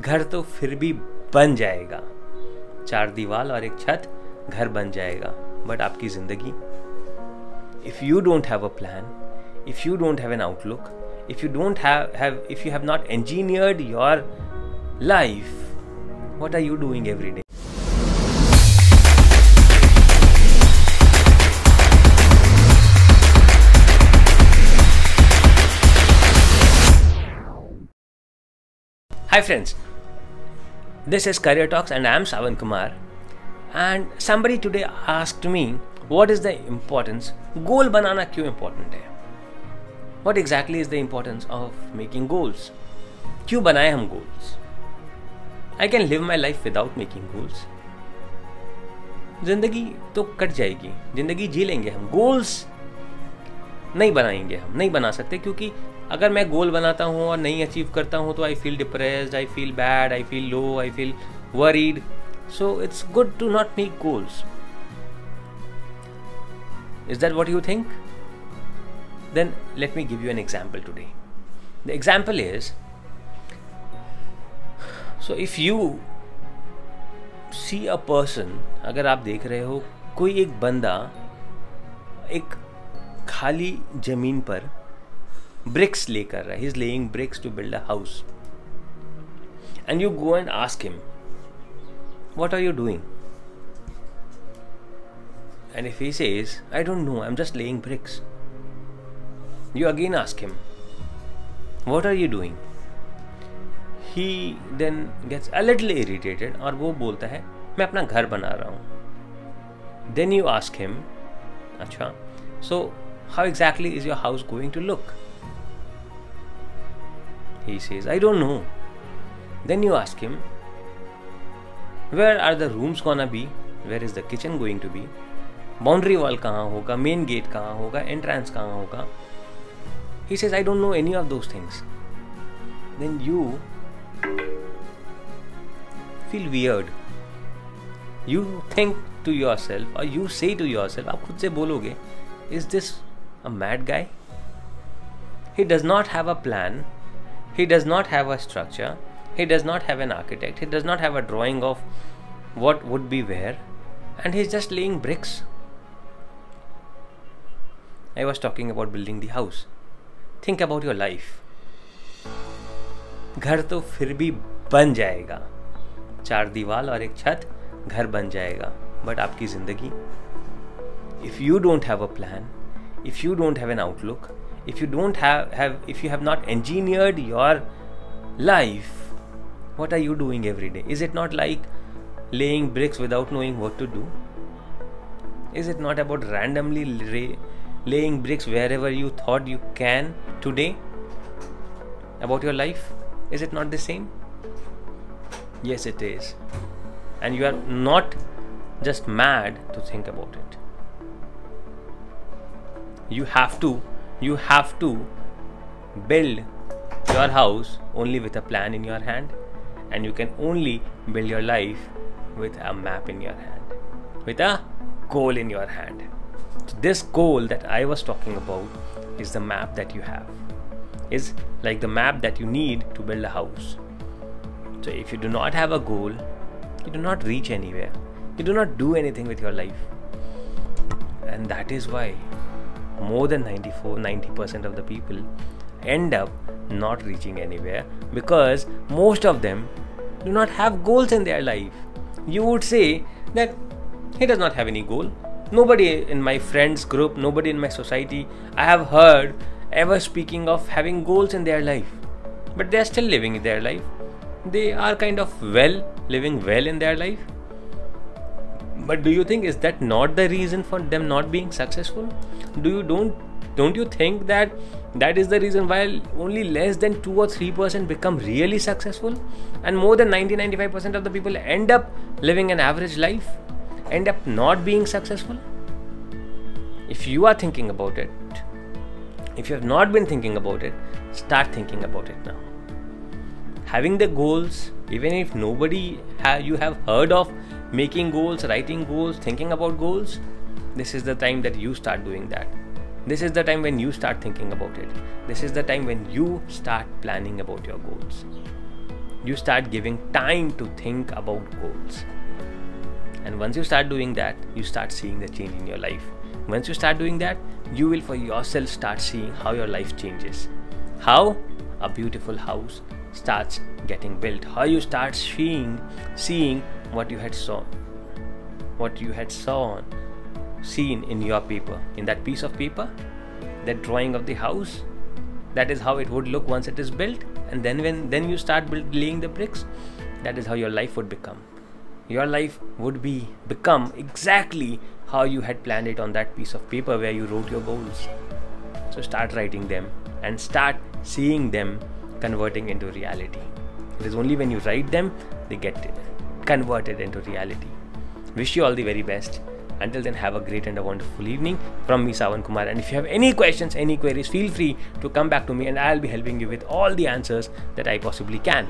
घर तो फिर भी बन जाएगा। चार दीवार और एक छत, घर बन जाएगा। बट आपकी ज़िंदगी if you don't have a plan if you don't have an outlook if you don't if you have not engineered your life what are you doing every day hi friends this is Career Talks and I am Savan Kumar. And somebody today asked me, what is the importance? Goal banana क्यों important है? What exactly is the importance of making goals? क्यों बनाए हम goals? I can live my life without making goals. ज़िंदगी तो cut जाएगी ज़िंदगी जी लेंगे हम गोल्स नहीं बनाएँगे हम नहीं बना सकते क्योंकि अगर मैं गोल बनाता हूँ और नहीं अचीव करता हूँ तो I feel depressed I feel bad I feel low I feel worried so it's good to not make goals is that what you think then let me give you an example today the example is so if you see a person अगर आप देख रहे हो, कोई एक बंदा एक खाली ज़मीन पर ब्रिक्स लेकर रहा ही। Is laying bricks to build a house and you go and ask him what are you doing and if he says I don't know I am just laying bricks you again ask him what are you doing he then gets a little irritated और वो बोलता है, मैं अपना घर बना रहा हूँ. देन यू आस्क हिम अच्छा so how exactly is your house going to look He says, I don't know. Then you ask him, Where are the rooms gonna be? Where is the kitchen going to be? Boundary wall कहाँ होगा main gate कहाँ होगा entrance कहाँ होगा he says I don't know any of those things then you feel weird you think to yourself और you say to yourself आप खुद से बोलोगे is this a mad guy he does not have a plan He does not have a structure. He does not have an architect. He does not have a drawing of what would be where. And he's just laying bricks. I was talking about building the house. Think about your life घर तो फिर भी बन जाएगा चार दीवार और एक छत घर बन जाएगा बट आपकी ज़िंदगी if you don't have a plan if you don't have an outlook if you don't have, have if you have not engineered your life what are you doing every day is it not like laying bricks without knowing what to do is it not about randomly laying bricks wherever you thought you can today about your life? Is it not the same? Yes, it is. And you are not just mad to think about it. You have to, you have to build your house only with a plan in your hand, and you can only build your life with a map in your hand, with a goal in your hand. So this goal that I was talking about is the map that you have, is like the map that you need to build a house. So if you do not have a goal, you do not reach anywhere. You do not do anything with your life. And that is why more than 94 90% of the people end up not reaching anywhere because most of them do not have goals in their life. You would say that he does not have any goal. Nobody in my friends group nobody in my society i have heard ever speaking of having goals in their life but they are still living their life. They are kind of well living well in their life but do you think is that not the reason for them not being successful do you don't don't you think that that is the reason why only less than 2 or 3% become really successful and more than 90 95% of the people end up living an average life end up not being successful? If you are thinking about it, if you have not been thinking about it, start thinking about it now. Having the goals, even if nobody ha- you have heard of making goals, writing goals, thinking about goals, this is the time that you start doing that. This is the time when you start thinking about it. This is the time when you start planning about your goals. you start giving time to think about goals. And once you start doing that, you start seeing the change in your life. Once you start doing that, you will for yourself start seeing how your life changes. How a beautiful house starts getting built. How you start seeing seeing what you had saw what you had saw seen in your paper. In that piece of paper that drawing of the house that is how it would look once it is built. And then when then you start build, laying the bricks that is how your life would become. Your life would be become exactly how you had planned it on that piece of paper where you wrote your goals. So start writing them and start seeing them converting into reality. It is only when you write them they get converted into reality wish you all the very best until then, have a great and a wonderful evening from me, Sawan Kumar. And if you have any questions, any queries, feel free to come back to me and I'll be helping you with all the answers that I possibly can.